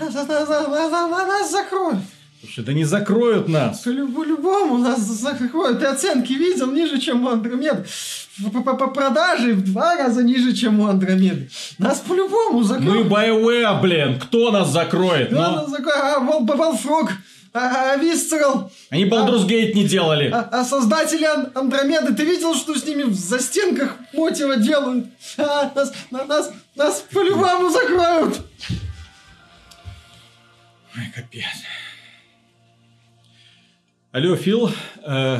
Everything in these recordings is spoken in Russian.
Нас закроют. Слушай, да не закроют нас. По-любому нас закроют. Ты оценки видел ниже, чем у Андромеды. По продаже в два раза ниже, чем у Андромеды. Нас по-любому Мы закроют. BioWare, блин. Кто нас закроет? Да, Ну, нас закроют. А Вол- Волфрог, а, а Висцерал, они Baldur's Gate не делали. а, а создатели Ан- Андромеды, ты видел, что с ними в застенках мотива делают? А, нас, на- нас, нас по-любому закроют. Ой, капец. Алло, Фил. Э,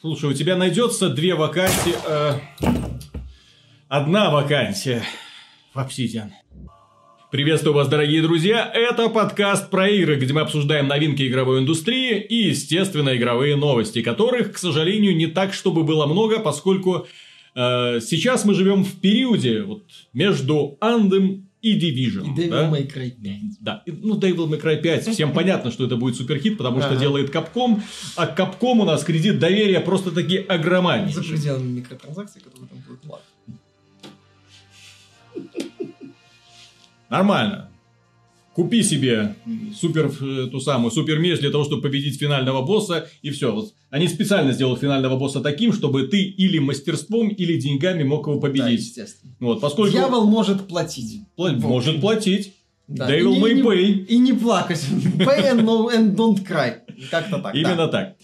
слушай, у тебя найдется две вакансии. э, одна вакансия в Obsidian. Приветствую вас, дорогие друзья. Это подкаст про игры, где мы обсуждаем новинки игровой индустрии и, естественно, игровые новости, которых, к сожалению, не так, чтобы было много, поскольку э, сейчас мы живем в периоде вот, между Андом и Division. И Devil да? May Cry 5. Да, ну Devil May Cry 5, всем понятно, что это будет суперхит, потому что Ага. делает Capcom, а Capcom у нас кредит доверия просто-таки За огромнейший. пределами микротранзакций, которые там будут платные. Нормально. Купи себе супер, э, ту самую супер меч для того, чтобы победить финального босса, и все. Вот они специально сделали финального босса таким, чтобы ты или мастерством, или деньгами мог его Да, победить. естественно. вот, поскольку Дьявол может платить. пла- может платить. Да. Devil И не- may pay. И не плакать. Pay and, no, and don't cry. Как-то так. Именно да. так.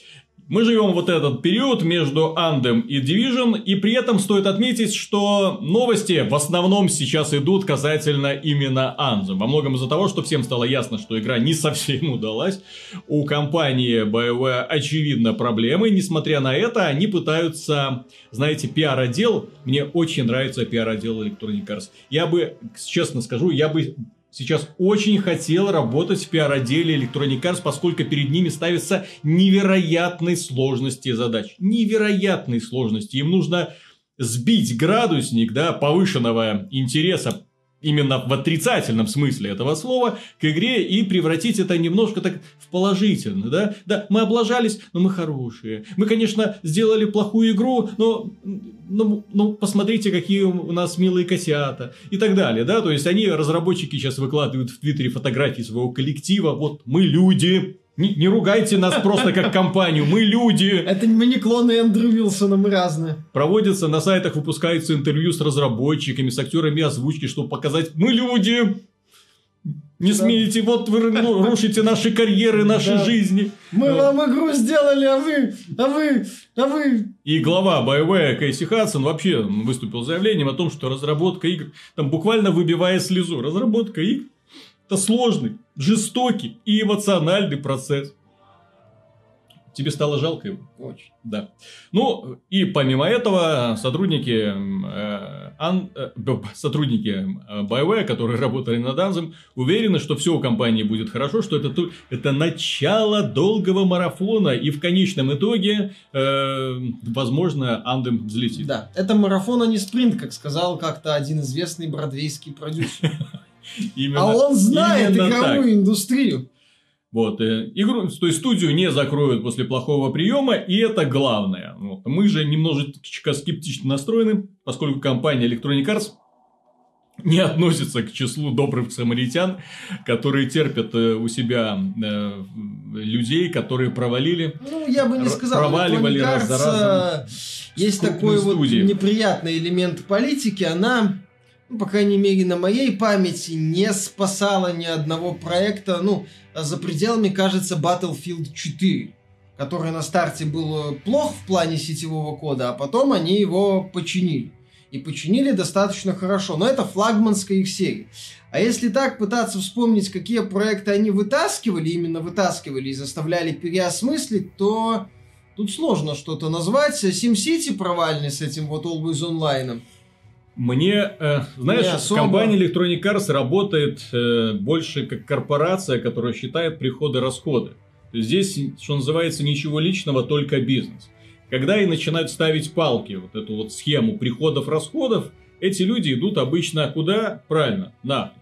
Мы живем вот этот период между Андем и Division, и при этом стоит отметить, что новости в основном сейчас идут касательно именно Anthem. Во многом из-за того, что всем стало ясно, что игра не совсем удалась. У компании BioWare очевидно проблемы. Несмотря на это, они пытаются, знаете, пиар-отдел. Мне очень нравится пиар-отдел Electronic Arts. Я бы, честно скажу, я бы сейчас очень хотел работать в пиар-отделе Electronic Arts, поскольку перед ними ставятся невероятной сложности задач. Невероятной сложности. Им нужно сбить градусник да, повышенного интереса именно в отрицательном смысле этого слова к игре и превратить это немножко так в положительно, да? Да, мы облажались, но мы хорошие. Мы, конечно, сделали плохую игру, но, но, но посмотрите, какие у нас милые котята и так далее, да? То есть, они, разработчики, сейчас выкладывают в Твиттере фотографии своего коллектива, вот, мы люди, не, не ругайте нас просто как компанию, мы люди. Это мы не клоны Эндрю Уилсона, мы разные. Проводятся на сайтах, выпускаются интервью с разработчиками, с актерами озвучки, чтобы показать, мы люди. Не Да. смеете, вот вы ну, рушите наши карьеры, наши Да. жизни. Мы Вот. вам игру сделали, а вы, а вы, а вы... И глава BioWare Кейси Хадсон вообще выступил с заявлением о том, что разработка игр, там буквально выбивая слезу, разработка игр это сложный, жестокий и эмоциональный процесс. Тебе стало жалко его? Очень. Да. Ну, и помимо этого, сотрудники, э, ан- э, сотрудники э, BioWare, которые работали над Анзом, уверены, что все у компании будет хорошо, что это, это начало долгого марафона, и в конечном итоге, э, возможно, Андем взлетит. Да, это марафон, а не спринт, как сказал как-то один известный бродвейский продюсер. Именно- А он знает игровую так. индустрию. Вот, э, игру, то есть студию не закроют после плохого приема, и это главное. Вот. Мы же немножечко скептично настроены, поскольку компания Electronic Arts не относится к числу добрых самаритян, которые терпят э, у себя э, людей, которые провалили. Ну, я бы не сказал. проваливали Electronic раз за Arts, разом. э, Есть такой вот студии. неприятный элемент политики. Она, ну, по крайней мере, на моей памяти не спасала ни одного проекта. Ну, за пределами, кажется, Battlefield 4 который на старте был э, плох в плане сетевого кода, а потом они его починили. И починили достаточно хорошо. Но это флагманская их серия. А если так пытаться вспомнить, какие проекты они вытаскивали, именно вытаскивали и заставляли переосмыслить, то тут сложно что-то назвать. SimCity провальный с этим вот Always Online. Мне, э, знаешь, особо. компания Electronic Arts работает э, больше как корпорация, которая считает приходы-расходы. Здесь, что называется, ничего личного, только бизнес. Когда и начинают ставить палки, вот эту вот схему приходов-расходов, эти люди идут обычно куда? Правильно, на.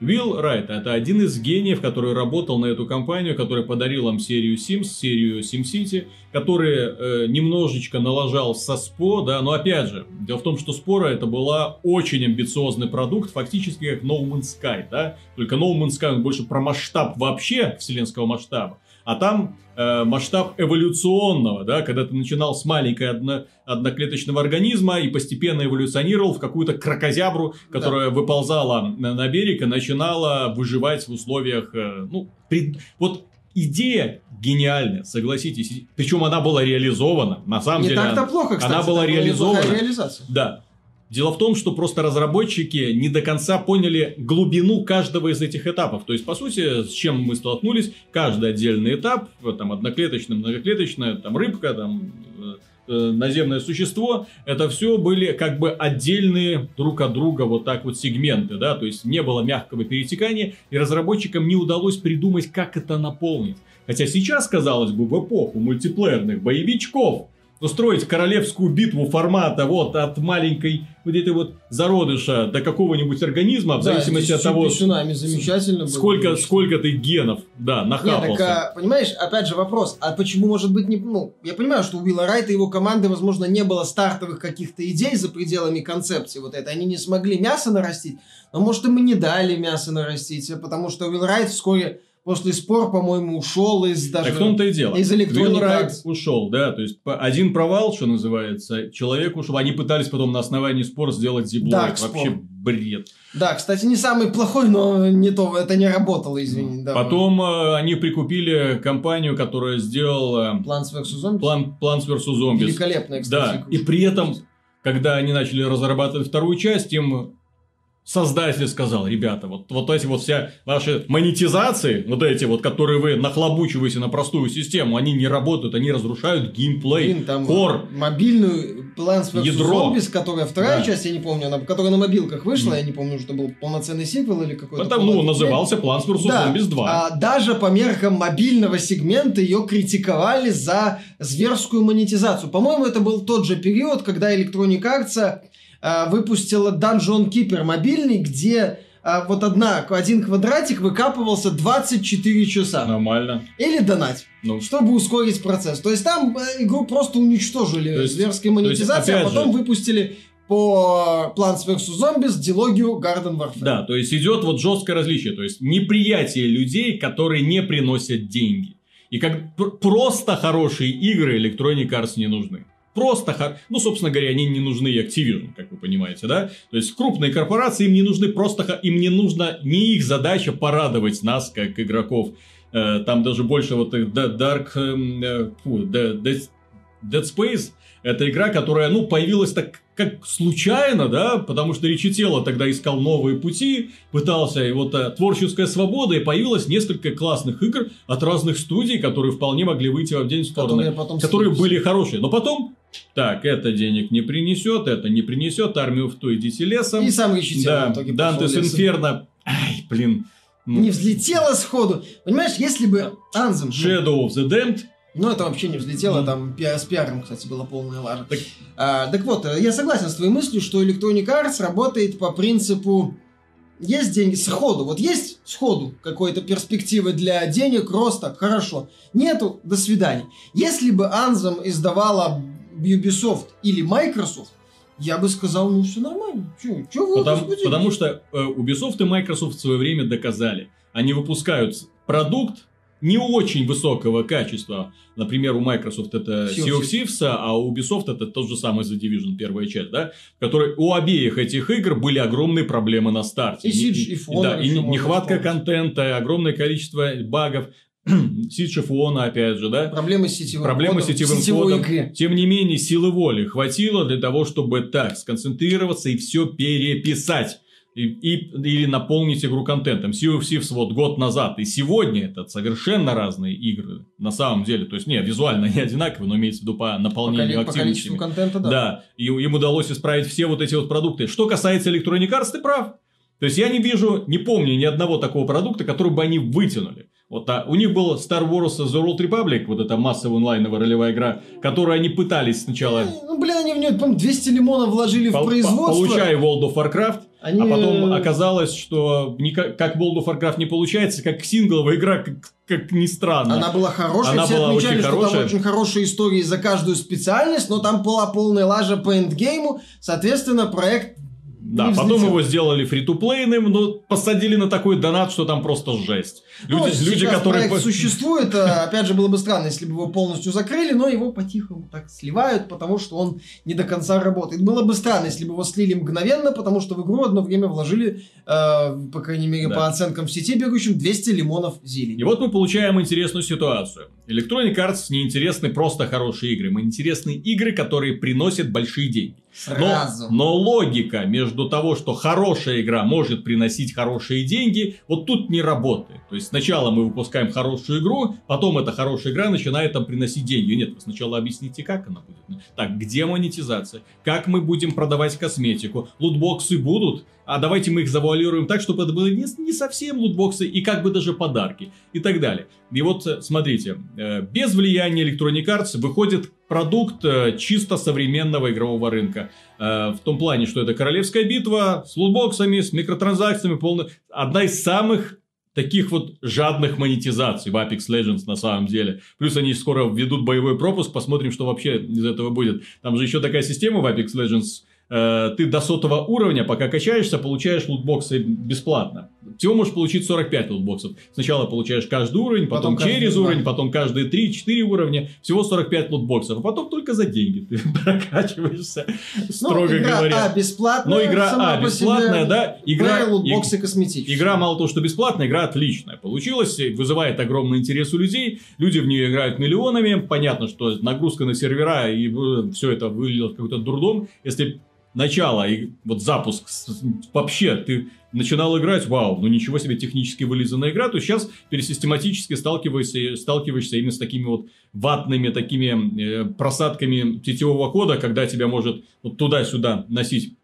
Уилл Райт – это один из гениев, который работал на эту компанию, который подарил им серию Sims, серию SimCity, который э, немножечко налажал со СПО, да, но опять же, дело в том, что Спора это была очень амбициозный продукт, фактически как No Man's Sky, да, только No Man's Sky больше про масштаб вообще, вселенского масштаба, а там э, масштаб эволюционного, да, когда ты начинал с маленькой одно, одноклеточного организма и постепенно эволюционировал в какую-то крокозябру, которая да. выползала на, на берег и начинала выживать в условиях, э, ну, при, вот идея гениальная, согласитесь. Причем она была реализована. На самом не деле. Не так-то плохо, кстати. Она была реализована. Реализация. Да. Дело в том, что просто разработчики не до конца поняли глубину каждого из этих этапов. То есть, по сути, с чем мы столкнулись, каждый отдельный этап, там одноклеточный, многоклеточный, там рыбка, там э, э, наземное существо, это все были как бы отдельные друг от друга вот так вот сегменты, да, то есть не было мягкого перетекания, и разработчикам не удалось придумать, как это наполнить. Хотя сейчас, казалось бы, в эпоху мультиплеерных боевичков, устроить королевскую битву формата вот от маленькой вот этой вот зародыша до какого-нибудь организма, в да, зависимости от того, замечательно сколько, сколько ты генов, да, нахапался. Нет, так, а, понимаешь, опять же вопрос, а почему может быть не... Ну, я понимаю, что у Уилла Райта и его команды, возможно, не было стартовых каких-то идей за пределами концепции вот этой. Они не смогли мясо нарастить, но, может, им и не дали мясо нарастить, потому что Уилл Райт вскоре после спор, по-моему, ушел из даже... Так в том-то и дело. Из электроники. ушел, да, то есть один провал, что называется, человек ушел. Они пытались потом на основании спор сделать зиблой. Да, Вообще бред. Да, кстати, не самый плохой, но не то, это не работало, извини. Да. Потом э, они прикупили компанию, которая сделала... Plants vs. Zombies. Plan, Plants vs. Zombies. Великолепная, кстати. Да, и при этом, когда они начали разрабатывать вторую часть, им создатель сказал, ребята, вот, вот эти вот все ваши монетизации, вот эти вот, которые вы нахлобучиваете на простую систему, они не работают, они разрушают геймплей, Блин, там кор, мобильную Plants vs. ядро. Zombies, которая вторая да. часть, я не помню, она, которая на мобилках вышла, mm. я не помню, что был полноценный сиквел или какой-то. Это, ну, назывался Plants vs. Да. Zombies 2. А, даже по меркам мобильного сегмента ее критиковали за зверскую монетизацию. По-моему, это был тот же период, когда Electronic Arts выпустила Dungeon Keeper мобильный, где э, вот одна, один квадратик выкапывался 24 часа. Нормально. Или донать, ну. чтобы ускорить процесс. То есть там э, игру просто уничтожили то есть, зверской монетизацией, а потом же... выпустили по Plants vs. Zombies дилогию Garden Warfare. Да, то есть идет вот жесткое различие, то есть неприятие людей, которые не приносят деньги. И как просто хорошие игры Electronic Arts не нужны просто, ну, собственно говоря, они не нужны Activision, как вы понимаете, да? То есть, крупные корпорации им не нужны просто, им не нужно, не их задача порадовать нас, как игроков. Э, там даже больше вот Dark, эм, э, Dead Space, это игра, которая, ну, появилась так как случайно, да, потому что Ричи Тело тогда искал новые пути, пытался, и вот а, творческая свобода, и появилось несколько классных игр от разных студий, которые вполне могли выйти в день стороны, которые, потом которые были хорошие. Но потом так, это денег не принесет, это не принесет, армию в то идите лесом. И сам Ричи Да, Дантес Инферно, ай, блин. Ну. Не взлетело сходу. Понимаешь, если бы Анзем... Shadow of the Damned ну, это вообще не взлетело, там с пиаром, кстати, была полная лажа. Так... А, так вот, я согласен с твоей мыслью, что Electronic Arts работает по принципу есть деньги сходу, вот есть сходу какой-то перспективы для денег, роста, хорошо. Нету, до свидания. Если бы Anthem издавала Ubisoft или Microsoft, я бы сказал, ну все нормально. Че, че вы потому, потому что э, Ubisoft и Microsoft в свое время доказали. Они выпускают продукт, не очень высокого качества. Например, у Microsoft это Sea of Thieves, а у Ubisoft это тот же самый The Division первая часть, да? В которой у обеих этих игр были огромные проблемы на старте. И Siege, и Фона. Да, и нехватка контента, огромное количество багов. Of Honor, опять же, да? Проблемы с сетевым Проблемы кодом, сетевым кодом. Игре. Тем не менее, силы воли хватило для того, чтобы так сконцентрироваться и все переписать и, и, или наполнить игру контентом. Sea of Thieves вот год назад и сегодня это совершенно разные игры на самом деле. То есть, нет, визуально они одинаковые, но имеется в виду по наполнению по, по количеству контента, да. Да, и им удалось исправить все вот эти вот продукты. Что касается Electronic Arts, ты прав. То есть, я не вижу, не помню ни одного такого продукта, который бы они вытянули. Вот, а у них был Star Wars The Old Republic, вот эта массовая онлайновая ролевая игра, которую они пытались сначала... Ну, блин, они в нее, по 200 лимонов вложили Пол- в производство. Получай World of Warcraft, Они, а потом э, оказалось, что никак, как World of Warcraft не получается, как сингловая игра, как, как ни странно. Она была хорошая, Она все была отмечали, очень что хорошая. там очень хорошие истории за каждую специальность, но там была полная лажа по эндгейму, соответственно, проект Да, потом его сделали фри-то-плейным, но посадили на такой донат, что там просто жесть. Люди, Ну, люди которые... проект существует, а, опять же, было бы странно, если бы его полностью закрыли, но его по-тихому так сливают, потому что он не до конца работает. Было бы странно, если бы его слили мгновенно, потому что в игру одно время вложили, э, по крайней мере, Да. по оценкам в сети бегущим, 200 лимонов зелени. И вот мы получаем интересную ситуацию. Electronic Arts не интересны просто хорошие игры. Мы интересны игры, которые приносят большие деньги. Но, но логика между того, что хорошая игра может приносить хорошие деньги, вот тут не работает. То есть сначала мы выпускаем хорошую игру, потом эта хорошая игра начинает там приносить деньги. Нет, вы сначала объясните, как она будет. Так, где монетизация? Как мы будем продавать косметику? Лутбоксы будут? А давайте мы их завуалируем так, чтобы это были не, не совсем лутбоксы и как бы даже подарки и так далее. И вот э, смотрите, э, без влияния Electronic Arts выходит продукт э, чисто современного игрового рынка. В том плане, что это королевская битва с лутбоксами, с микротранзакциями, полно... одна из самых таких вот жадных монетизаций в Apex Legends на самом деле. Плюс они скоро введут боевой пропуск, посмотрим, что вообще из этого будет. Там же еще такая система в Apex Legends. Э, Ты до сотого уровня, пока качаешься, получаешь лутбоксы бесплатно. Всего можешь получить 45 лутбоксов. Сначала получаешь каждый уровень, потом, Потом через уровень, потом каждые 3-4 уровня. Всего 45 лутбоксов. А потом только за деньги ты прокачиваешься, Ну, строго игра говоря. А бесплатная, Но игра А бесплатная, да? Игра, лутбоксы косметические. игра мало того, что бесплатная, игра отличная. Получилась, вызывает огромный интерес у людей. Люди в нее играют миллионами. Понятно, что нагрузка на сервера и все это выглядело в какой-то дурдом. Если начало и вот запуск. Вообще ты начинал играть, вау, ну ничего себе технически вылизанная игра, то сейчас пересистематически сталкиваешься, сталкиваешься именно с такими вот ватными такими э, просадками сетевого кода, когда тебя может вот туда-сюда носить.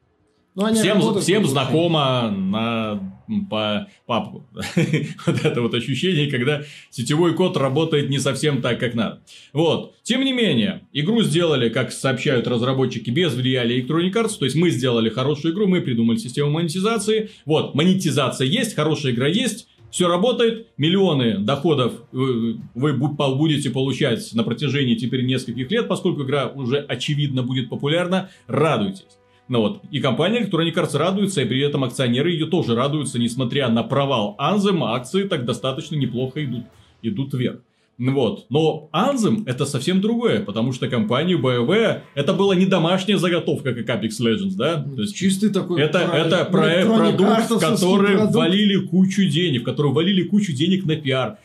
Но они Всем, всем знакомо на по папку. вот это вот ощущение, когда сетевой код работает не совсем так, как надо. Вот. Тем не менее, игру сделали, как сообщают разработчики, без влияния Electronic Arts. То есть, мы сделали хорошую игру, мы придумали систему монетизации. Вот, монетизация есть, хорошая игра есть. Все работает, миллионы доходов вы, будете получать на протяжении теперь нескольких лет, поскольку игра уже очевидно будет популярна. Радуйтесь. Ну вот, и компания Electronic Arts радуется, и при этом акционеры ее тоже радуются, несмотря на провал Anthem, акции так достаточно неплохо идут, идут вверх. Ну Вот. Но Anthem это совсем другое, потому что компанию BioWare это была не домашняя заготовка, как Apex Legends, да? То есть Чистый такой это, проект, это проект, продукт, в который продукт. валили кучу денег, в который валили кучу денег на пиар.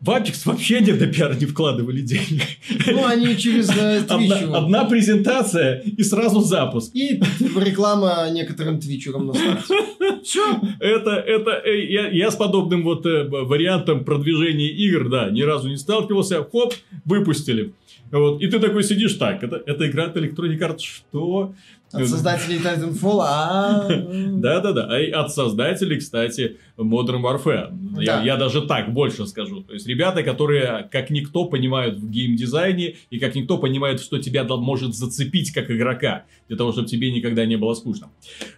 В Apex вообще не на пиар не вкладывали денег. Ну, они через э, Одна, одна презентация и сразу запуск. И реклама некоторым твичерам на старте. Все. Это, это, э, я, я с подобным вот э, вариантом продвижения игр, да, ни разу не сталкивался. Хоп, выпустили. Вот, и ты такой сидишь, так, это, это игра от Electronic Arts, что? От создателей Titanfall, а... Да-да-да, а и от создателей, кстати, Modern Warfare. Я, Да. я даже так больше скажу. То есть, ребята, которые как никто понимают в геймдизайне и как никто понимают, что тебя может зацепить как игрока, для того, чтобы тебе никогда не было скучно.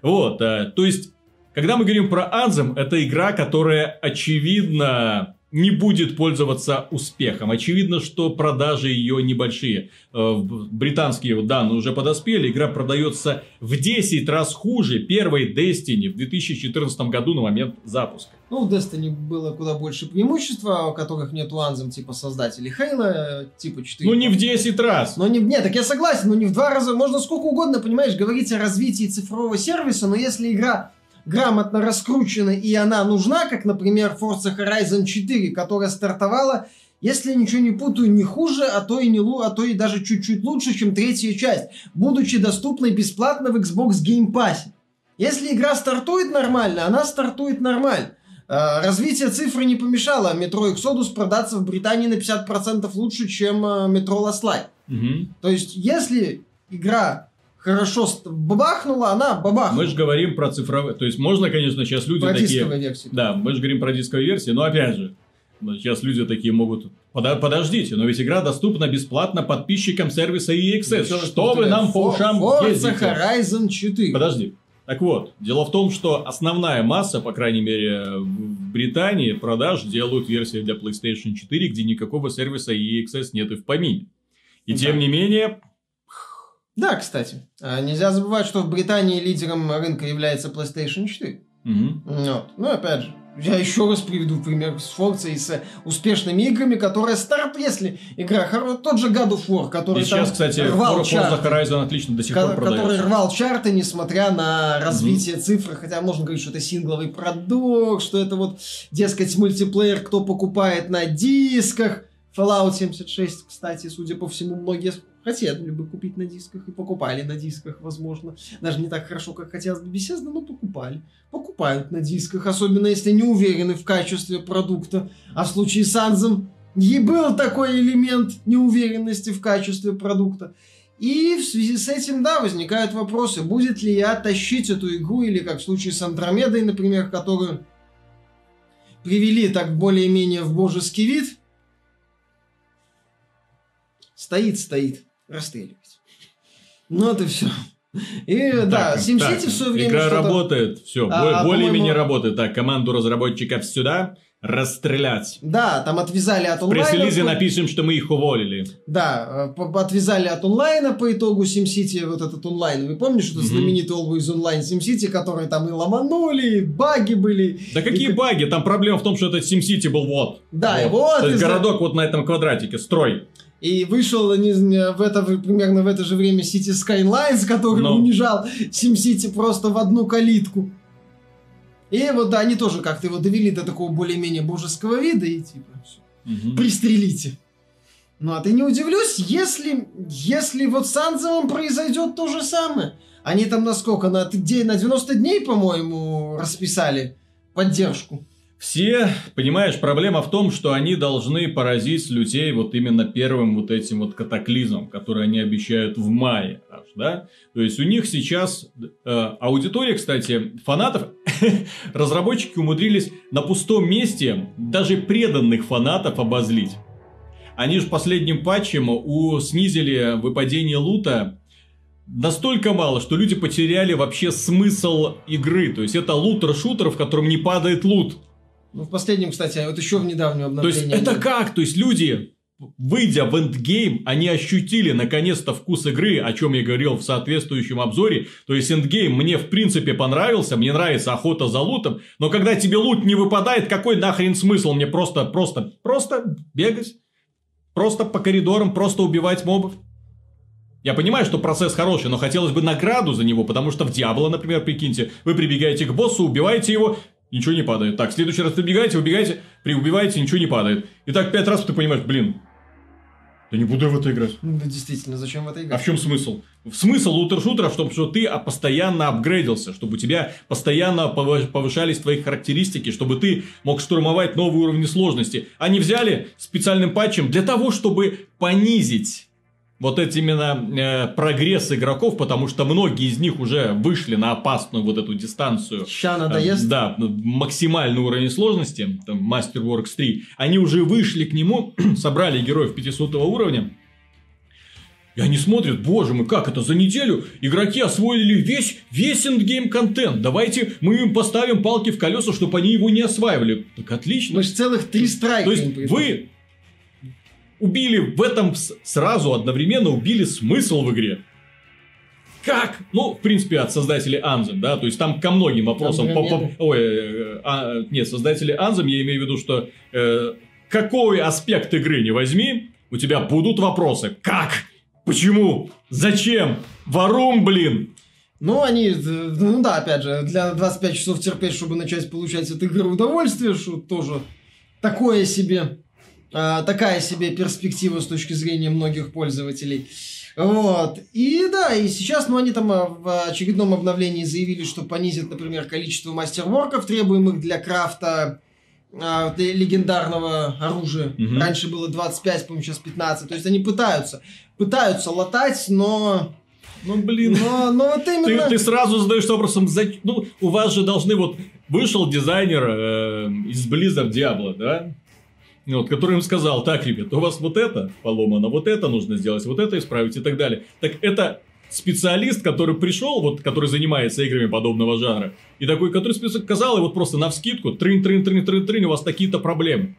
Вот, э, то есть, когда мы говорим про Anthem, это игра, которая, очевидно, не будет пользоваться успехом. Очевидно, что продажи ее небольшие. Э, в- Британские данные уже подоспели. Игра продается в 10 раз хуже первой Destiny в 2014 году на момент запуска. Ну, в Destiny было куда больше преимущества, у которых нет у типа создателей Halo, типа 4. Ну, не в 10 раз. Но не, в- нет, так я согласен, но не в два раза, можно сколько угодно, понимаешь, говорить о развитии цифрового сервиса, но если игра грамотно раскручена и она нужна, как, например, Forza Horizon 4, которая стартовала, если ничего не путаю, не хуже, а то и не лу, а то и даже чуть-чуть лучше, чем третья часть, будучи доступной бесплатно в Xbox Game Pass. Если игра стартует нормально, она стартует нормально. Э, Развитие цифры не помешало Metro Exodus продаться в Британии на 50% лучше, чем э, Metro Last Light. Мгм. То есть, если игра хорошо бабахнула, она бабахнула. Мы же говорим про цифровые... То есть, можно, конечно, сейчас люди Про такие... версию. Да, мы же говорим про дисковые версии, но опять же, Сейчас люди такие могут... Подо- Подождите, но ведь игра доступна бесплатно подписчикам сервиса EXS. Еще раз Что вы нам по ушам Forza ездите? Horizon 4. Подожди. Так вот, дело в том, что основная масса, по крайней мере, в Британии продаж делают версии для PlayStation 4, где никакого сервиса EXS нет и в помине. И Да. тем не менее, Да, кстати. А, Нельзя забывать, что в Британии лидером рынка является PlayStation 4. мгм. Вот. Ну, опять же, я еще раз приведу пример с Forza и с успешными играми, которые старт, если игра тот же God of War, который И сейчас, там кстати, рвал Forza чарты. Horizon отлично до сих Ко- пор который продается. рвал чарты, несмотря на развитие цифр, хотя можно говорить, что это сингловый продукт, что это вот, дескать, мультиплеер, кто покупает на дисках. Fallout 76, кстати, судя по всему, многие хотели бы купить на дисках и покупали на дисках, возможно. Даже не так хорошо, как хотелось бы Bethesda, но покупали. Покупают на дисках, особенно если не уверены в качестве продукта. А в случае с Анзом и был такой элемент неуверенности в качестве продукта. И в связи с этим, да, возникают вопросы, будет ли я тащить эту игру, или как в случае с Андромедой, например, которую привели так более-менее в божеский вид. Стоит, стоит, расстреливать. Ну, это все. И да, Так, SimCity так, в свое время Игра работает, все, А, более-менее по-моему- работает. Так, команду разработчиков сюда, расстрелять. Да, там отвязали от В онлайна. пресс-релизе по- напишем, что мы их уволили. Да, э, отвязали от онлайна по итогу SimCity, вот этот онлайн. Вы помните, что Мгм. знаменитый Always Online SimCity, который там и ломанули, и баги были. Да какие И- баги? Там проблема в том, что это SimCity был вот. Да, и вот То есть городок вот на этом квадратике, строй. И вышел не знаю, в это, примерно в это же время City Skylines, который Ну. унижал SimCity просто в одну калитку. И вот да, они тоже как-то его довели до такого более-менее божеского вида и типа. Мгм. пристрелите. Ну, а ты не удивлюсь, если, если вот с Анзовым произойдет то же самое. Они там на сколько? На, на 90 дней, по-моему, расписали поддержку. Все, понимаешь, проблема в том, что они должны поразить людей вот именно первым вот этим вот катаклизмом, который они обещают в мае аж, да? То есть у них сейчас э, аудитория, кстати, фанатов, разработчики умудрились на пустом месте даже преданных фанатов обозлить. Они же последним патчем у, снизили выпадение лута настолько мало, что люди потеряли вообще смысл игры. То есть это looter-shooter, в котором не падает лут. Ну, в последнем, кстати, вот еще в недавнем То есть обновлении. это как? То есть люди, выйдя в endgame, они ощутили наконец-то вкус игры, о чем я говорил в соответствующем обзоре. То есть endgame мне в принципе понравился, мне нравится охота за лутом, но когда тебе лут не выпадает, какой нахрен смысл мне просто, просто, просто бегать? Просто по коридорам, просто убивать мобов? Я понимаю, что процесс хороший, но хотелось бы награду за него, потому что в Диабло, например, прикиньте, вы прибегаете к боссу, убиваете его, ничего не падает. Так, в следующий раз прибегаете, убегаете, приубиваете, ничего не падает. И так пять раз ты понимаешь, блин, да не буду я в это играть. Ну, да, действительно, зачем в это А играть? в чем смысл? Смысл лутер-шутера в том, что ты а, постоянно апгрейдился, чтобы у тебя постоянно повы- повышались твои характеристики, чтобы ты мог штурмовать новые уровни сложности. Они взяли специальным патчем для того, чтобы понизить вот этот именно э, прогресс игроков, потому что многие из них уже вышли на опасную вот эту дистанцию. Ща Э, надоест? Да, максимальный уровень сложности, там, Masterworks 3, они уже вышли к нему, собрали героев 500 уровня, и они смотрят, боже мой, как это за неделю игроки освоили весь, весь эндгейм контент. Давайте мы им поставим палки в колеса, чтобы они его не осваивали. Так отлично. Мы же целых три страйка. То есть вы убили в этом сразу одновременно убили смысл в игре. Как? Ну, в принципе, от создателей Anthem, да, то есть там ко многим вопросам... по- по- ой, э, а, нет, создатели Anthem, я имею в виду, что э, какой аспект игры не возьми, у тебя будут вопросы. Как? Почему? Зачем? Варум, блин! Ну, они, ну да, опять же, для 25 часов терпеть, чтобы начать получать от игры удовольствие, что тоже такое себе, такая себе перспектива с точки зрения многих пользователей. Вот. И да, и сейчас, ну, они там а, в очередном обновлении заявили, что понизят, например, количество мастерворков, требуемых для крафта а, для легендарного оружия. Мгм. Раньше было 25, по-моему, сейчас 15. То есть они пытаются, пытаются латать, но... Ну, блин. Но, но вот Ты, именно... ты сразу задаешь вопросом, за- ну, у вас же должны вот... Вышел дизайнер э, из Blizzard Diablo, да? Вот, который им сказал, так, ребят, у вас вот это поломано, вот это нужно сделать, вот это исправить и так далее. Так это специалист, который пришел, вот, который занимается играми подобного жанра, и такой, который список сказал, и вот просто на вскидку, трын, трын, трын, трын, трын, у вас такие-то проблемы.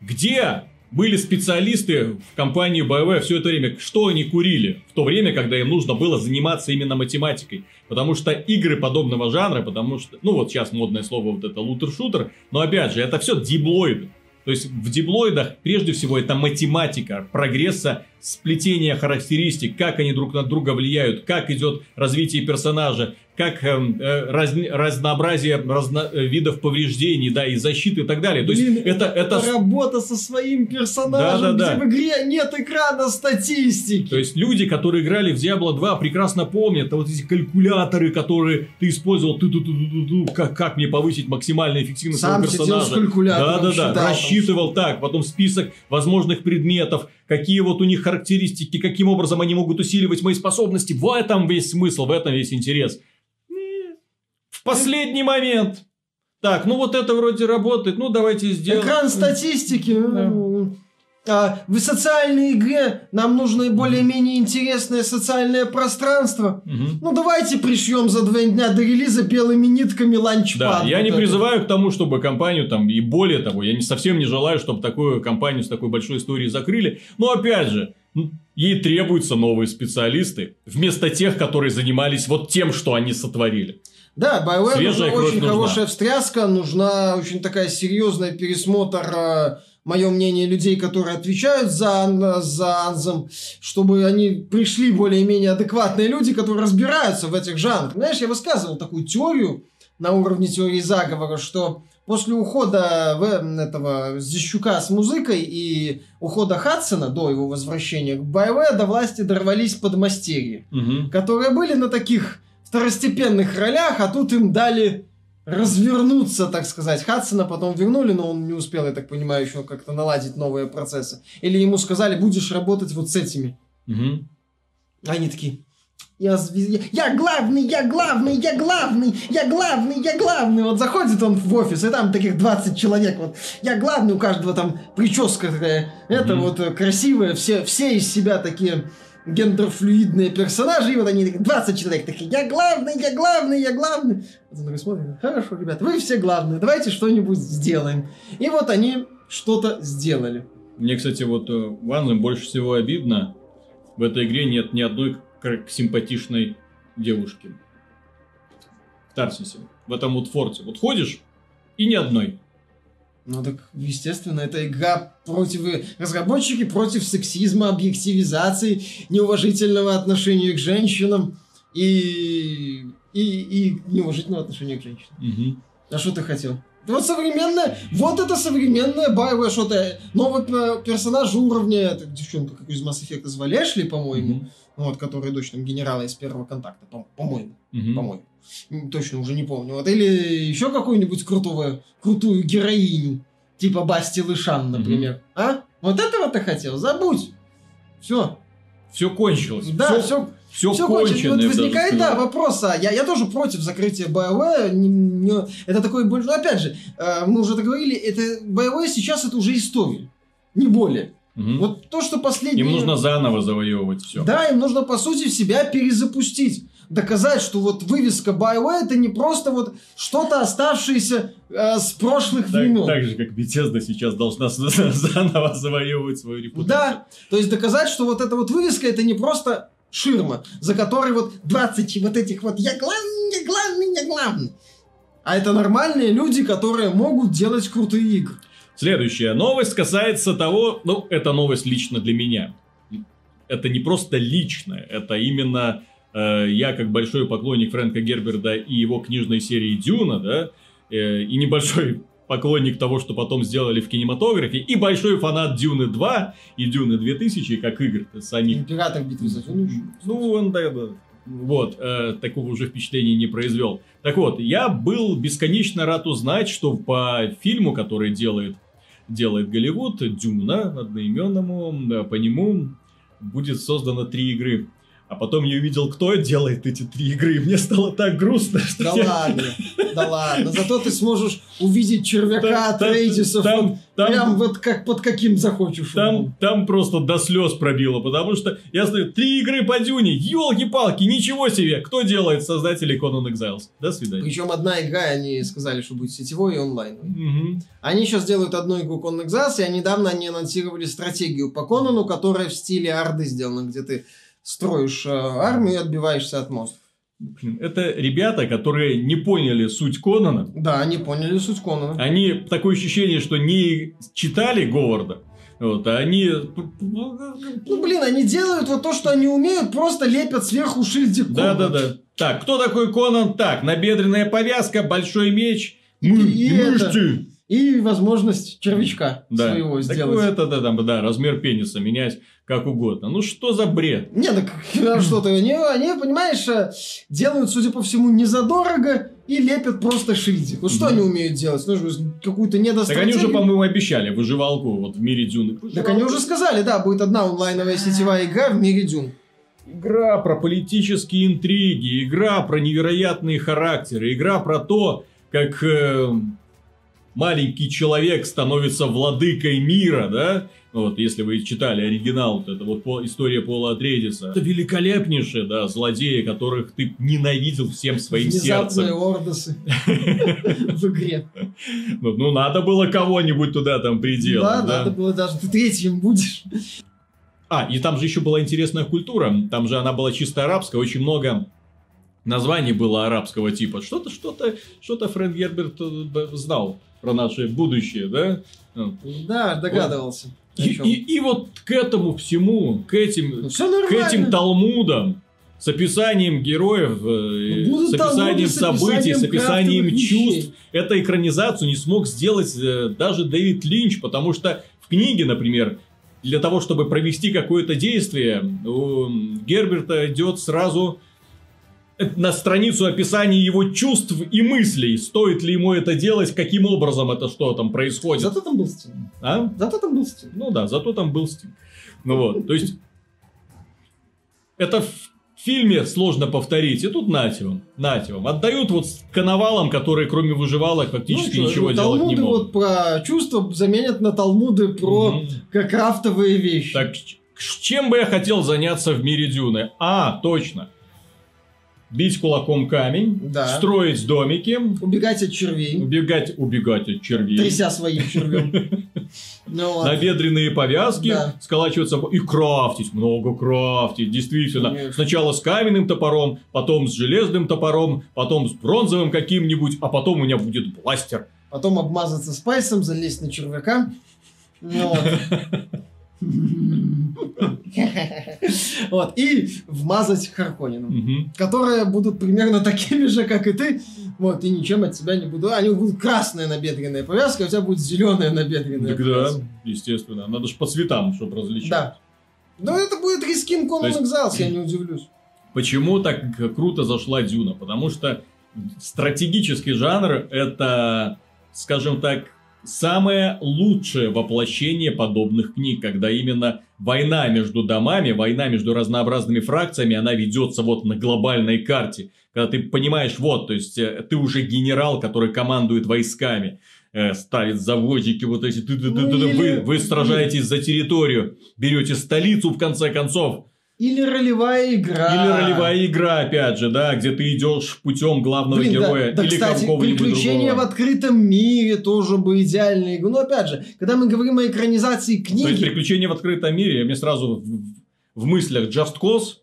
Где были специалисты в компании BioWare все это время, что они курили в то время, когда им нужно было заниматься именно математикой. Потому что игры подобного жанра, потому что, ну вот сейчас модное слово вот это лутер-шутер, но опять же, это все диблоиды. То есть в диблоидах прежде всего это математика прогресса, сплетение характеристик, как они друг на друга влияют, как идет развитие персонажа, как эм, э, раз, разнообразие разно, э, видов повреждений, да, и защиты и так далее. То есть Блин, это, это... Работа со своим персонажем, Да-да-да. где в игре нет экрана статистики. То есть люди, которые играли в Diablo 2, прекрасно помнят а вот эти калькуляторы, которые ты использовал, ту -ту -ту -ту -ту, как, как мне повысить максимальную эффективность Сам своего персонажа. калькулятором, Да-да-да, считал там. рассчитывал так, потом список возможных предметов, какие вот у них характеристики, каким образом они могут усиливать мои способности. В этом весь смысл, в этом весь интерес. В последний момент. Так, ну вот это вроде работает, ну давайте сделаем. Экран статистики. А, в социальной игре нам нужно более-менее интересное социальное пространство. Мгм. Ну, давайте пришьем за два дня до релиза белыми нитками ланчпад. Да, я вот не этот. призываю к тому, чтобы компанию там, и более того, я не, совсем не желаю, чтобы такую компанию с такой большой историей закрыли. Но опять же, ей требуются новые специалисты, вместо тех, которые занимались вот тем, что они сотворили. Да, BioWare нужна очень нужна. хорошая встряска, нужна очень такая серьезная пересмотр, мое мнение, людей, которые отвечают за, за Анзем, чтобы они пришли более-менее адекватные люди, которые разбираются в этих жанрах. Знаешь, я высказывал такую теорию на уровне теории заговора, что после ухода в- этого Зищука с музыкой и ухода Хадсона до его возвращения к BioWare до власти дорвались подмастерья Мгм. которые были на таких второстепенных ролях, а тут им дали развернуться, так сказать. Хадсона потом вернули, но он не успел, я так понимаю, еще как-то наладить новые процессы. Или ему сказали, будешь работать вот с этими. Мгм. Они такие, я, я, я главный, я главный, я главный, я главный, я главный. Вот заходит он в офис, и там таких 20 человек. Вот я главный, у каждого там прическа такая. Это Мгм. вот э, красивая, все, все из себя такие гендерфлюидные персонажи, и вот они такие, 20 человек такие, я главный, я главный, я главный. Такой смотрит, хорошо, ребята, вы все главные, давайте что-нибудь сделаем. И вот они что-то сделали. Мне, кстати, вот э, в Anthem больше всего обидно. В этой игре нет ни одной симпатичной девушки. В Тарсисе. В этом вот форте. Вот ходишь, и ни одной. Ну так, естественно, это игра против... Разработчики против сексизма, объективизации, неуважительного отношения к женщинам и... И, и неуважительного отношения к женщинам. Мгм. А что ты хотел? Вот современная, вот это современная боевая что-то. Новый пе- персонаж уровня, это девчонка, как из Mass Effect звали, Эшли, по-моему, Мгм. вот, который дочь там генерала из первого контакта, по- по-моему Мгм. по-моему. Точно уже не помню. Вот, или еще какую-нибудь крутого, крутую героиню. Типа Басти Лышан, например. А? Вот этого ты хотел? Забудь. Все. Все кончилось. Да, все, все, все кончено. кончено. Вот возникает, да, вопрос. а Я, я тоже против закрытия BioWare. Не- не- это такой больше... Ну, опять же, э, мы уже договорили, это BioWare сейчас это уже история. Не более. Мгм. Вот то, что последние... Им нужно заново завоевывать все. Да, им нужно, по сути, себя перезапустить. Доказать, что вот вывеска BioWare это не просто вот что-то оставшееся э, с прошлых Так, времен. так же, как Bethesda сейчас должна заново завоевывать свою репутацию. Да, то есть доказать, что вот эта вот вывеска это не просто ширма, за которой вот 20 вот этих вот я главный, я главный, я главный. А это нормальные люди, которые могут делать крутые игры. Следующая новость касается того, ну, это новость лично для меня. Это не просто личное, это именно э, я, как большой поклонник Фрэнка Герберда и его книжной серии Дюна, да, э, и небольшой поклонник того, что потом сделали в кинематографе, и большой фанат Дюны 2 и Дюны 2000, как игр самих Император битвы за Дюну. ну, он, да, да. Вот, э, такого уже впечатления не произвел. Так вот, я был бесконечно рад узнать, что по фильму, который делает, делает Голливуд, Дюна, одноименному, да, по нему будет создано три игры. А потом я увидел, кто делает эти три игры, и мне стало так грустно, что Да я- ладно, да ладно. Зато ты сможешь увидеть червяка Там- там- вот там- прям вот как под каким захочешь. Там, там просто до слез пробило, потому что я знаю, три игры по Дюне, елки-палки, ничего себе, кто делает создатели Conan Exiles? До свидания. Причем одна игра, они сказали, что будет сетевой и онлайн. Мгм. Они сейчас делают одну игру Conan Exiles, и недавно они анонсировали стратегию по Конану, которая в стиле Арды сделана, где ты строишь э, армию и отбиваешься от монстров. Блин, Это ребята, которые не поняли суть Конана. Да, они поняли суть Конана. Они такое ощущение, что не читали Говарда, вот, а они... Ну, блин, они делают вот то, что они умеют, просто лепят сверху шильдик Да, да, Конан. да. Так, кто такой Конан? Так, набедренная повязка, большой меч, мы, И это- мышцы. И возможность червячка Да. своего сделать. Такое-то, да, там, да, размер пениса менять как угодно. Ну что за бред? Не, так что-то они, они, понимаешь, э, делают, судя по всему, не задорого и лепят просто шильдик. Вот что Мгм. они умеют делать? Ну, какую-то Так они уже, по-моему, обещали выживалку вот в мире Дюны. Так они уже сказали, да, будет одна онлайновая сетевая игра в мире Дюн. Игра про политические интриги, игра про невероятные характеры, игра про то, как э, маленький человек становится владыкой мира, да? Вот, если вы читали оригинал, вот это вот по- история Пола Атрейдиса. Это великолепнейшие, да, злодеи, которых ты ненавидел всем своим Внезапные сердцем. ордосы в игре. Ну, ну, надо было кого-нибудь туда там приделать, да? надо было даже, ты третьим будешь. А, и там же еще была интересная культура. Там же она была чисто арабская, очень много названий было арабского типа. Что-то, что-то, что-то Фрэнк Герберт э, знал про наше будущее, да? Вот. Да, догадывался. И, и- и вот к этому всему, к этим, Ну, к этим талмудам, с описанием героев, э, Будут с описанием событий, с описанием чувств, вещей. эту экранизацию не смог сделать э, даже Дэвид Линч, потому что в книге, например, для того, чтобы провести какое-то действие, у Герберта идет сразу на страницу описания его чувств и мыслей. Стоит ли ему это делать, каким образом это что там происходит. Зато там был Стим. А? Зато там был Стим. Ну да, зато там был Стим. Ну вот, то есть... Это в фильме сложно повторить, и тут нате вам, нате вам. Отдают вот коновалам, которые кроме выживалок фактически Ну, ничего ну, делать не Талмуды могут. вот про чувства заменят на талмуды про как крафтовые вещи. Так, с чем бы я хотел заняться в мире Дюны? А, точно. Бить кулаком камень, Да. строить домики, Убегать от червей. убегать, убегать от червей. Тряся своим червем. Ну. Набедренные повязки, Да. сколачивать собой и крафтить, много крафтить, действительно. Конечно. Сначала с каменным топором, потом с железным топором, потом с бронзовым каким-нибудь, а потом у меня будет бластер. Потом обмазаться спайсом, залезть на червяка. Ну вот. И вмазать Харконину. Которые будут примерно такими же, как и ты. Вот, и ничем от тебя не буду. Они будут красная набедренная повязка, а у тебя будет зеленая набедренная Так да, повязка. естественно. Надо же по цветам, чтобы различать. Да. Но это будет Conan есть- Exiles, я не удивлюсь. Почему так круто зашла Дюна? Потому что стратегический жанр это, скажем так, самое лучшее воплощение подобных книг, когда именно война между домами, война между разнообразными фракциями, она ведется вот на глобальной карте. Когда ты понимаешь, вот, то есть э, ты уже генерал, который командует войсками, э, ставит заводики вот эти, ты- ты- ты- ты- вы, вы сражаетесь за территорию, берете столицу в конце концов, Или ролевая игра. или ролевая игра, опять же, да, где ты идешь путем главного Блин, да- героя да, или кстати, какого-нибудь приключения другого. в открытом мире тоже бы идеальная игра. Но опять же, когда мы говорим о экранизации То есть книги, приключения в открытом мире, мне сразу в, в мыслях Just Cause,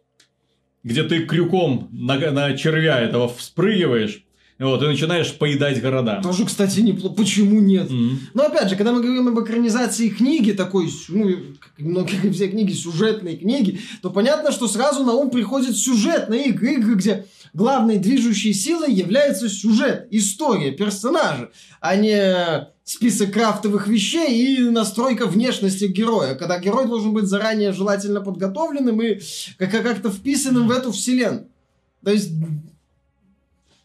где ты крюком на, на червя этого вспрыгиваешь, вот, и начинаешь поедать города. тоже, кстати, неплохо. Почему нет? Мгм. Но опять же, когда мы говорим об экранизации книги, такой, ну, как и многие все книги, сюжетные книги, то понятно, что сразу на ум приходят сюжетные игры, игры, где главной движущей силой является сюжет, история, персонажи, а не список крафтовых вещей и настройка внешности героя, когда герой должен быть заранее желательно подготовленным и как- как-то вписанным в эту вселенную. То есть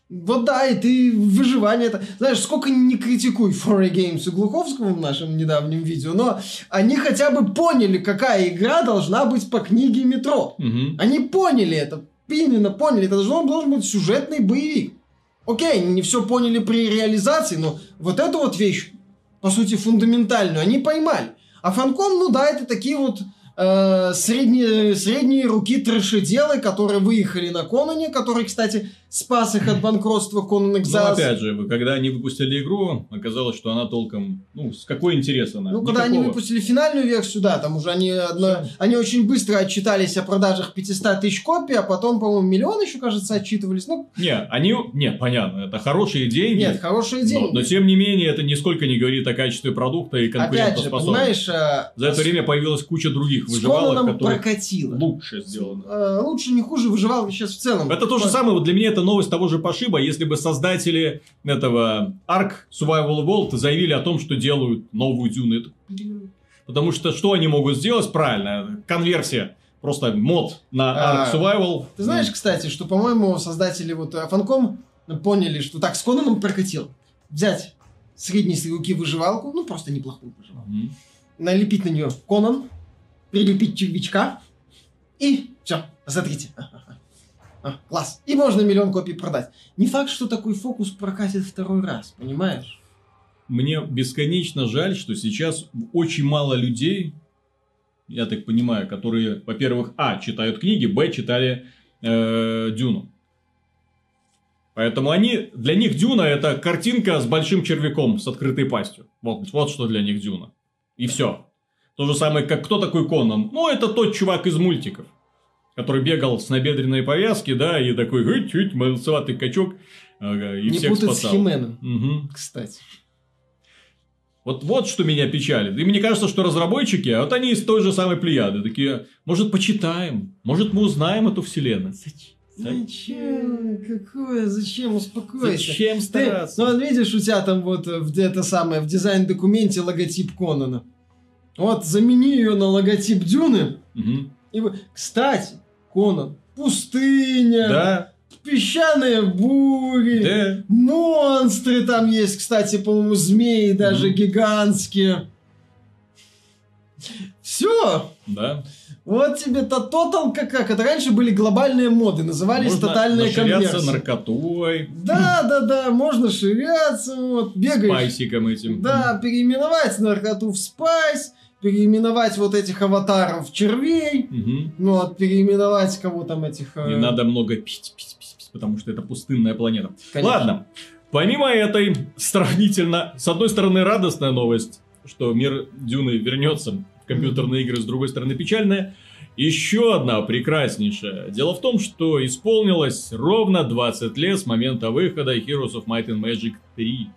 Вот да, и ты выживание это... Знаешь, сколько не критикуй 4 Games и Глуховского в нашем недавнем видео, но они хотя бы поняли, какая игра должна быть по книге «Метро». Мгм. Они поняли это, именно поняли, это должен, должен быть сюжетный боевик. Окей, они не все поняли при реализации, но вот эту вот вещь, по сути, фундаментальную, они поймали. А Фанком, ну да, это такие вот э, средние, средние руки трэшеделы, которые выехали на Кононе, который, кстати, спас их от банкротства Conan Но Exiles. опять же, когда они выпустили игру, оказалось, что она толком... Ну, с какой интерес она? Ну, когда они выпустили финальную версию, да, там уже они, одно, они очень быстро отчитались о продажах 500 тысяч копий, а потом, по-моему, миллион еще, кажется, отчитывались. Ну, Не, они... Не, понятно, это хорошие деньги. нет, хорошие но, деньги. но тем не менее, это нисколько не говорит о качестве продукта и Опять же, конкурентоспособности. понимаешь, э, За это время появилась куча других с выживалок, Конаном которые прокатило. лучше сделаны. Э, Лучше, не хуже, выживалки сейчас в целом. Это то же самое, вот для меня это новость того же пошиба, если бы создатели этого Ark Survival World заявили о том, что делают новую Дюну. Потому что что они могут сделать? Правильно, конверсия. Просто мод на Ark А, Survival. Ты знаешь, кстати, что, по-моему, создатели вот э, Фанком поняли, что так, с Конаном прокатил. Взять средней руки выживалку, ну, просто неплохую выживалку. Мгм. налепить на нее Конан, прилепить червячка и все, смотрите. А, класс. И можно миллион копий продать. Не факт, что такой фокус прокатит второй раз, понимаешь? Мне бесконечно жаль, что сейчас очень мало людей, я так понимаю, которые, во-первых, а, читают книги, б, читали э, Дюну. Поэтому они, для них Дюна это картинка с большим червяком с открытой пастью. Вот, вот что для них Дюна. И все. То же самое, как кто такой Конан? Ну, это тот чувак из мультиков, который бегал с набедренной повязки, да, и такой, хыть-хыть, молодцеватый качок, и Не всех путать спасал. с Хименом, Мгм. кстати. Вот, вот что меня печалит. И мне кажется, что разработчики, а вот они из той же самой плеяды, такие, может, почитаем, может, мы узнаем эту вселенную. Зачем? Какое? Зачем? Успокойся. Зачем Ты, стараться? ну, вот видишь, у тебя там вот в, это самое, в дизайн-документе логотип Конана. Вот, замени ее на логотип Дюны. Мгм. И. Кстати, Конан, пустыня, Да, песчаные бури, да. монстры там есть, кстати, по-моему, змеи даже Мгм. гигантские. Все. Да. Вот тебе-то тотал как как. Это раньше были глобальные моды, назывались Можно тотальные конверсии. наркотой, Да, да, да, можно ширяться, вот, бегаешь. спайсиком этим. Да, переименовать наркоту в спайс, переименовать вот этих аватаров в червей, Мгм. ну, вот, переименовать кого там этих... э, Не надо много пить, пить, пить, пить, потому что это пустынная планета. конечно. Ладно. Помимо этой сравнительно, с одной стороны, радостная новость, что мир Дюны вернется в компьютерные игры, с другой стороны, печальная. Еще одна прекраснейшая. Дело в том, что исполнилось ровно 20 лет с момента выхода Heroes of Might and Magic 3.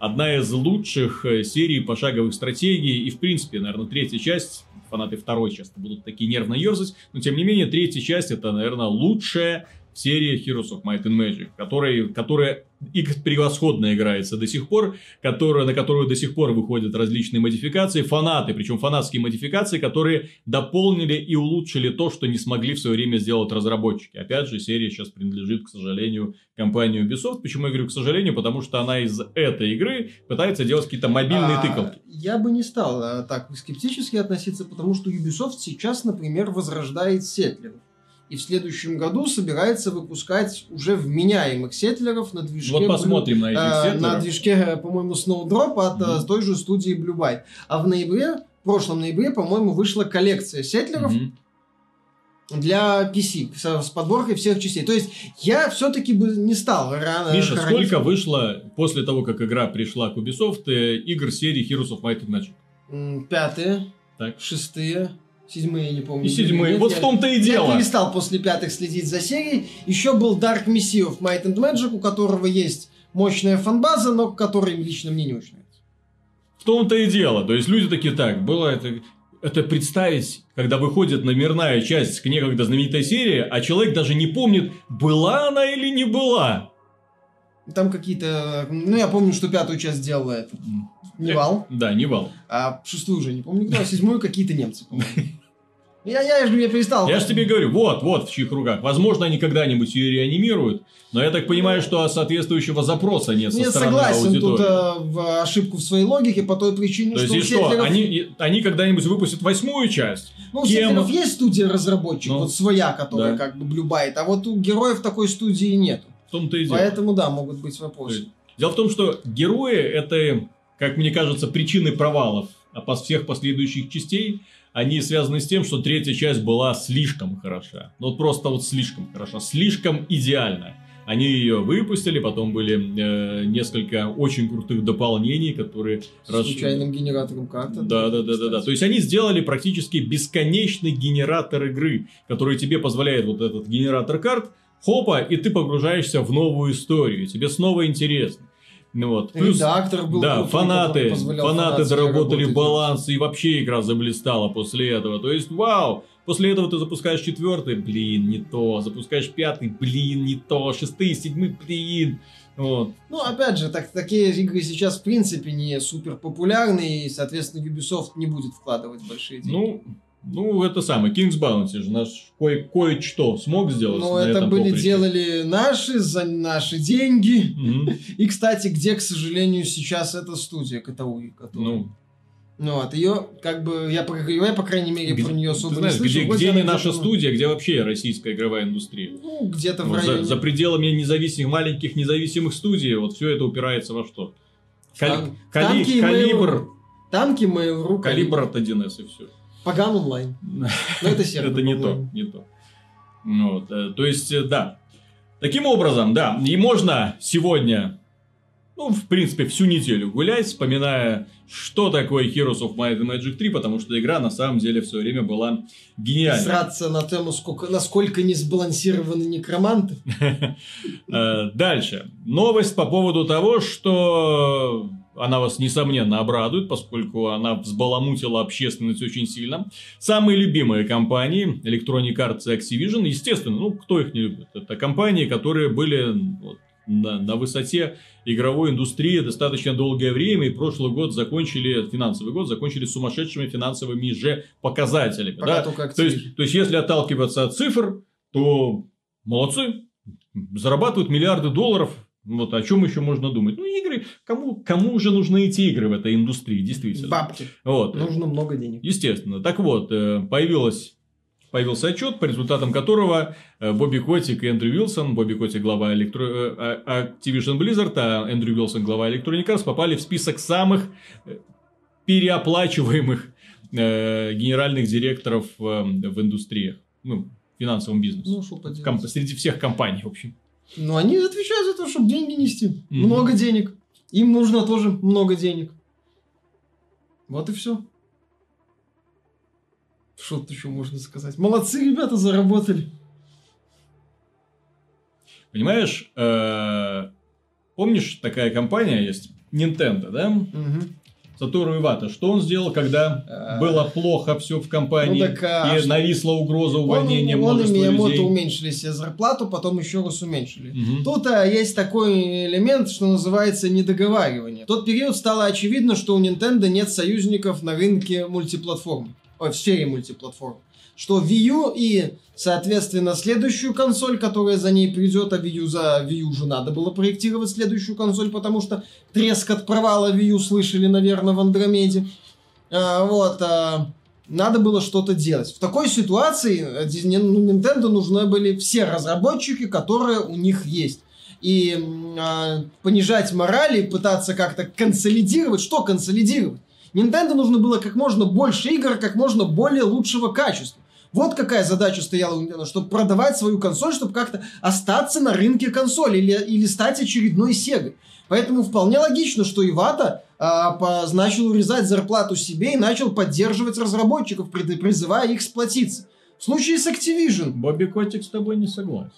Одна из лучших э, серий пошаговых стратегий, и в принципе, наверное, третья часть, фанаты второй часто будут такие нервно ерзать, но тем не менее, третья часть это, наверное, лучшая серия Heroes of Might and Magic, которая, которая и превосходно играется до сих пор, которая, на которую до сих пор выходят различные модификации, фанаты, причем фанатские модификации, которые дополнили и улучшили то, что не смогли в свое время сделать разработчики. Опять же, серия сейчас принадлежит, к сожалению, компании Ubisoft. Почему я говорю к сожалению? Потому что она из этой игры пытается делать какие-то мобильные А, тыкалки. Я бы не стал а, так скептически относиться, потому что Ubisoft сейчас, например, возрождает сетлеров. И в следующем году собирается выпускать уже вменяемых сетлеров на движке... Вот Blue- посмотрим на этих э, сеттеров. на движке, э, по-моему, Snowdrop от Мгм. той же студии Blue Byte. А в ноябре, в прошлом ноябре, по-моему, вышла коллекция сетлеров Мгм. для PC с, с подборкой всех частей. То есть я все-таки бы не стал рано Миша, хоронить- сколько вышло после того, как игра пришла к Ubisoft, игр серии Heroes of Might and Magic? Пятые, Так. шестые, седьмые, я не помню. И седьмые. Нет, Вот я- в том-то и Я дело. перестал после пятых следить за серией. Еще был Dark Messiah of Might and Magic, у которого есть мощная фанбаза, но который лично мне не очень нравится. В том-то и дело. То есть люди такие, так, было это... Это представить, когда выходит номерная часть к некогда знаменитой серии, а человек даже не помнит, была она или не была. Там какие-то... Ну, я помню, что пятую часть сделала это. Nival. Да, Nival. А шестую уже не помню кто, а седьмую какие-то немцы, по-моему. Я, я же не перестал. Я же тебе говорю, вот, вот в чьих руках. Возможно, они когда-нибудь ее реанимируют, но я так понимаю, что соответствующего запроса нет со Я стороны согласен аудитории. тут э, в ошибку в своей логике по той причине, То есть, что и у что, Сетлеров- они, они когда-нибудь выпустят восьмую часть? Ну, у Кем? Сетлеров есть студия разработчиков, Ну, вот своя, которая да. как Blue Byte, а вот у героев такой студии нет. В том-то и дело. Поэтому, да, могут быть вопросы. есть, Дело в том, что герои это, как мне кажется, причины провалов а всех последующих частей. Они связаны с тем, что третья часть была слишком хороша. Ну, вот просто вот слишком хороша, слишком идеальна. Они ее выпустили, потом были э, несколько очень крутых дополнений, которые... С расш- случайным генератором карты. Да, да, да, да, да. То есть они сделали практически бесконечный генератор игры, который тебе позволяет вот этот генератор карт, хопа, и ты погружаешься в новую историю, тебе снова интересно. Ну вот. Плюс, Редактор был да, крутой, фанаты, фанаты доработали работать. баланс, и вообще игра заблистала после этого. То есть, вау! После этого ты запускаешь четвертый, блин, не то. Запускаешь пятый, блин, не то. Шестый, седьмой, блин. Вот. Ну, опять же, так, такие игры сейчас в принципе не супер популярны, и, соответственно, Ubisoft не будет вкладывать большие деньги. Ну, ну, это самое, King's Bounty же наш кое- кое-что смог сделать. На это были поприще. делали наши за наши деньги. Мгм. И, кстати, где, к сожалению, сейчас эта студия Катауи, которая... Ну, Ну, вот, ее, как бы, я, я, по крайней мере, где- про нее особо знаешь, не слышал. где, где не наша студия, где вообще российская игровая индустрия? Ну, где-то в Вот районе. за, за пределами независимых, маленьких независимых студий, вот все это упирается во что? Кали- Тан- кали- танки калибр, Mail.ru. Танки Mail.ru. калибр от 1С и все. Паган онлайн. Но это сервер. Это не то, не то. Вот, э, то есть, э, да. Таким образом, да, и можно сегодня, ну, в принципе, всю неделю гулять, вспоминая, что такое Heroes of Might and Magic 3, потому что игра на самом деле все время была гениальной. Сраться на тему, сколько, насколько не сбалансированы некроманты. Э, Дальше. Новость по поводу того, что она вас, несомненно, обрадует, поскольку она взбаламутила общественность очень сильно. Самые любимые компании Electronic Arts и Activision, естественно, ну, кто их не любит? Это компании, которые были вот, на, на высоте игровой индустрии достаточно долгое время, и прошлый год закончили, финансовый год закончили сумасшедшими финансовыми же показателями. Пока да? То есть, то есть, если отталкиваться от цифр, то молодцы, зарабатывают миллиарды долларов. Вот о чем еще можно думать? Ну, игры, кому, кому же нужны эти игры в этой индустрии, действительно. Бабки. Вот. Нужно много денег. Естественно. Так вот, э, появилась Появился отчет, по результатам которого э, Бобби Котик и Эндрю Уилсон, Бобби Котик глава электро... э, а- Activision Blizzard, а Эндрю Уилсон глава Electronic Arts попали в список самых переоплачиваемых э, генеральных директоров э, в индустриях, ну, в финансовом бизнесе. Ну, что поделать. Среди всех компаний, в общем. Ну, они отвечают за то, чтобы деньги нести. Мгм. Много денег. Им нужно тоже много денег. Вот и все. Что тут еще можно сказать? Молодцы, ребята, заработали. Понимаешь, э, помнишь, такая компания есть, Nintendo, да? Мгм. Сатору Ивата, что он сделал, когда А. было плохо все в компании Ну так, а и что? нависла угроза увольнения он, он и множества Миямото людей? уменьшили себе зарплату, потом еще раз уменьшили. Мгм. Тут а, есть такой элемент, что называется недоговаривание. В тот период стало очевидно, что у Nintendo нет союзников на рынке мультиплатформ. В сфере мультиплатформ. Что Wii U и, соответственно, следующую консоль, которая за ней придет, а Wii U за Wii U уже надо было проектировать следующую консоль, потому что треск от провала Wii U слышали, наверное, в Андромеде. А, вот, а, надо было что-то делать. В такой ситуации э, ну, Nintendo нужны были все разработчики, которые у них есть. И а, понижать мораль и пытаться как-то консолидировать. Что консолидировать? Nintendo нужно было как можно больше игр, как можно более лучшего качества. Вот какая задача стояла у Nintendo, чтобы продавать свою консоль, чтобы как-то остаться на рынке консоли или, или стать очередной Sega. Поэтому вполне логично, что Ивата а, по- начал урезать зарплату себе и начал поддерживать разработчиков, призывая их сплотиться. В случае с Activision, Бобби Котик с тобой не согласен.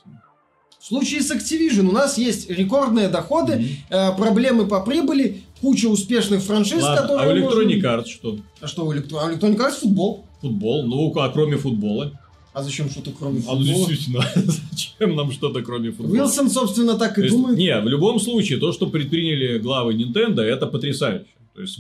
в случае с Activision у нас есть рекордные доходы, Мгм. э, проблемы по прибыли, куча успешных франшиз, Ладно, которые... а у можно- Electronic Arts что? А что у Electro- а Electronic Arts футбол. Футбол? Ну, а кроме футбола? А зачем что-то кроме А ну, футбола? действительно, зачем нам что-то кроме футбола? Уилсон, собственно, так То и есть, думает. не, в любом случае, то, что предприняли главы Nintendo, это потрясающе. То есть,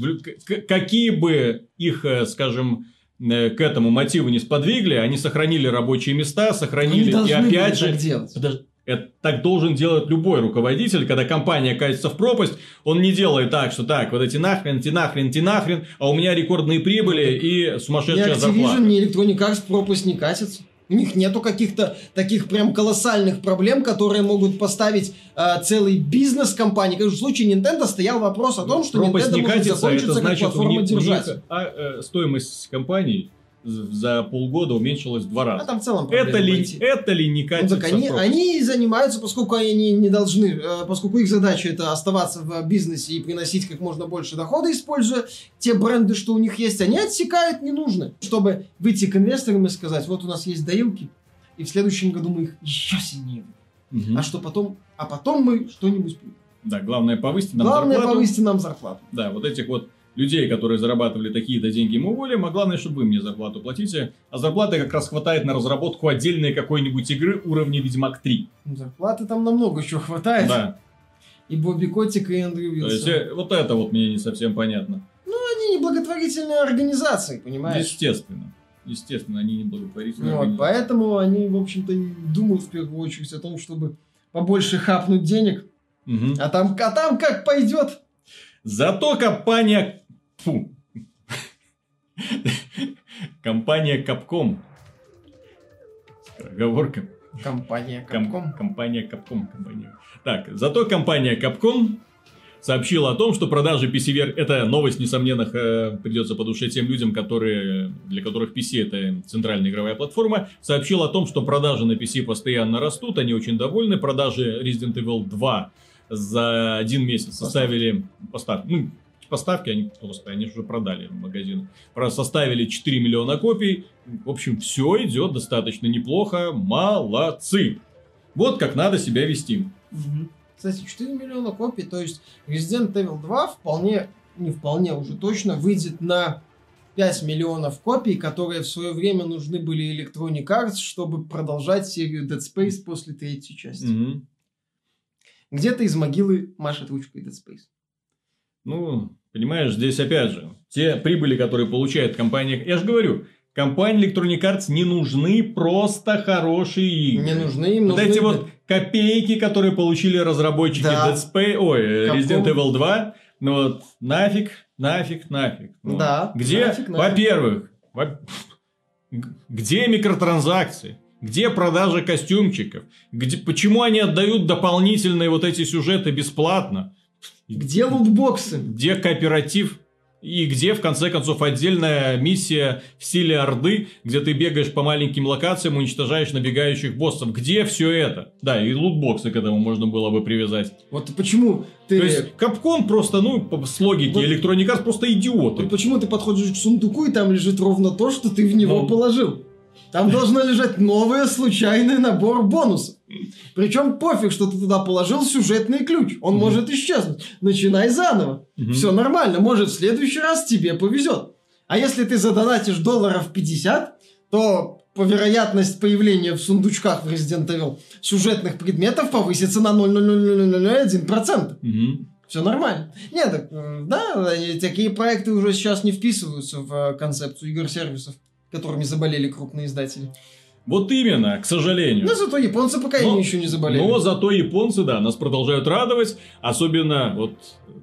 какие бы их, э, скажем, э, к этому мотиву не сподвигли, они сохранили рабочие места, сохранили Они и опять же... так делать. Подожди, это так должен делать любой руководитель, когда компания катится в пропасть, он не делает так, что так, вот эти нахрен, эти нахрен, эти нахрен, а у меня рекордные прибыли и Ни сумасшедшая Activision, зарплата. ни Electronic Arts в пропасть не катятся. У них нету каких-то таких прям колоссальных проблем, которые могут поставить э, целый бизнес компании. Как в случае Nintendo стоял вопрос о том, что пропасть Nintendo не может катится, закончиться это как значит, платформа держать. а, э, стоимость компании за полгода уменьшилась в два А раза. там в целом это, ли, пойти. это ли не Ну, катится так они, они занимаются, поскольку они не должны, э, поскольку их задача это оставаться в бизнесе и приносить как можно больше дохода, используя те бренды, что у них есть, они отсекают ненужное, чтобы выйти к инвесторам и сказать, вот у нас есть доилки, и в следующем году мы их еще сильнее. Мгм. А что потом? А потом мы что-нибудь... Да, главное повысить нам Главное, зарплату. повысить нам зарплату. Да, вот этих вот людей, которые зарабатывали такие-то деньги, мы уволим, а главное, чтобы вы мне зарплату платите. А зарплаты как раз хватает на разработку отдельной какой-нибудь игры уровня Ведьмак 3. Ну, Зарплаты там намного чего хватает. Да, И Бобби Котик, и Эндрю то есть Вилсон. э, вот это вот мне не совсем понятно. Они не благотворительные организации, понимаешь? Естественно. Естественно, они не благотворительные. Ну, вот, поэтому они, в общем-то, и думают в первую очередь о том, чтобы побольше хапнуть денег, Мгм. а там, а там как пойдет. Зато компания... Фу. Компания Capcom. Скороговорка. Компания Ком- Capcom. компания Capcom. Компания. Так, зато компания Capcom сообщила о том, что продажи PC вер... Это новость, несомненно, придется по душе тем людям, которые... для которых PC это центральная игровая платформа. Сообщила о том, что продажи на PC постоянно растут, они очень довольны. Продажи Resident Evil 2 за один месяц составили... Поставки. Ну, поставки, они просто, они же уже продали магазин. Составили 4 миллиона копий. В общем, все идет достаточно неплохо. Молодцы. Вот как надо себя вести. Кстати, 4 миллиона копий, то есть Resident Evil 2 вполне, не вполне, уже точно выйдет на 5 миллионов копий, которые в свое время нужны были Electronic Arts, чтобы продолжать серию Dead Space после третьей части. Мгм. Где-то из могилы машет ручкой Dead Space. Ну, понимаешь, здесь опять же, те прибыли, которые получает компания... Я же говорю, компании Electronic Arts не нужны просто хорошие игры. Не нужны им, Вот нужны... эти вот копейки, которые получили разработчики Да. Dead Space, ой, э, Capcom. Resident Evil 2, ну вот нафиг, нафиг, нафиг. Ну, Да, Где, нафиг, нафиг. во-первых, во- где микротранзакции? Где продажа костюмчиков? Где, почему они отдают дополнительные вот эти сюжеты бесплатно? Где лутбоксы? Где кооператив? И где, в конце концов, отдельная миссия в стиле Орды, где ты бегаешь по маленьким локациям, уничтожаешь набегающих боссов. Где все это? Да, и лутбоксы к этому можно было бы привязать. Вот почему ты... То есть, Капком просто, ну, с логики, Вот- Electronic Arts просто идиоты. Вот почему ты подходишь к сундуку, и там лежит ровно то, что ты в него Ну. положил. Там должно лежать новый случайный набор бонусов. Причем пофиг, что ты туда положил сюжетный ключ. Он может исчезнуть. Начинай заново. Все нормально. Может, в следующий раз тебе повезет. А если ты задонатишь долларов 50, то по вероятность появления в сундучках в Resident Evil сюжетных предметов повысится на 0,00001%. Мгм. Все нормально. Нет, так, э, да, такие проекты уже сейчас не вписываются в э, концепцию игр-сервисов, которыми заболели крупные издатели. Вот именно, к сожалению. Но зато японцы пока Но- еще не заболели. Но зато японцы, да, нас продолжают радовать. Особенно, вот,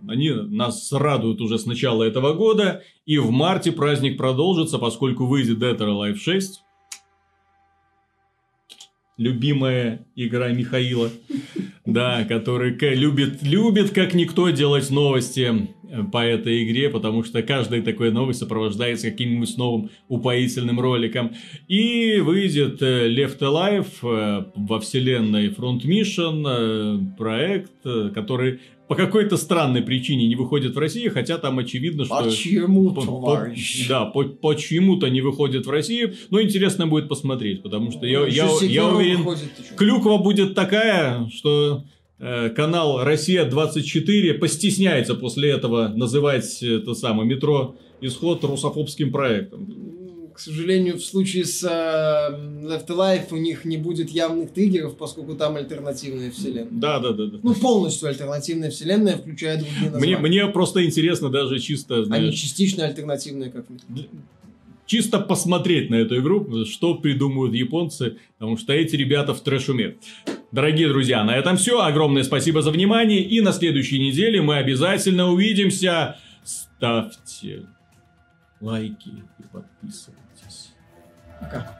они нас радуют уже с начала этого года. И в марте праздник продолжится, поскольку выйдет Dead or Alive 6. Любимая игра Михаила. Да, который любит, любит как никто делать новости э, по этой игре, потому что каждая такая новость сопровождается каким-нибудь новым упоительным роликом. И выйдет э, Left Alive э, во вселенной Front Mission, проект, который по какой-то странной причине не выходит в России, хотя там очевидно, что... Почему, по- по- да, по- почему-то не выходит в Россию, но интересно будет посмотреть, потому что я, я, Еще я Sekiro уверен, выходит клюква будет такая, что э, канал Россия-24 постесняется после этого называть это самое метро. Исход русофобским проектом к сожалению, в случае с э, Left Alive у них не будет явных триггеров, поскольку там альтернативная вселенная. Да, да, да. да. Ну, полностью альтернативная вселенная, включая другие названия. Мне, мне просто интересно даже чисто... Знаешь, Они частично альтернативные, как чисто посмотреть на эту игру, что придумают японцы, потому что эти ребята в трэш умеют. Дорогие друзья, на этом все. Огромное спасибо за внимание. И на следующей неделе мы обязательно увидимся. Ставьте лайки и подписывайтесь пока.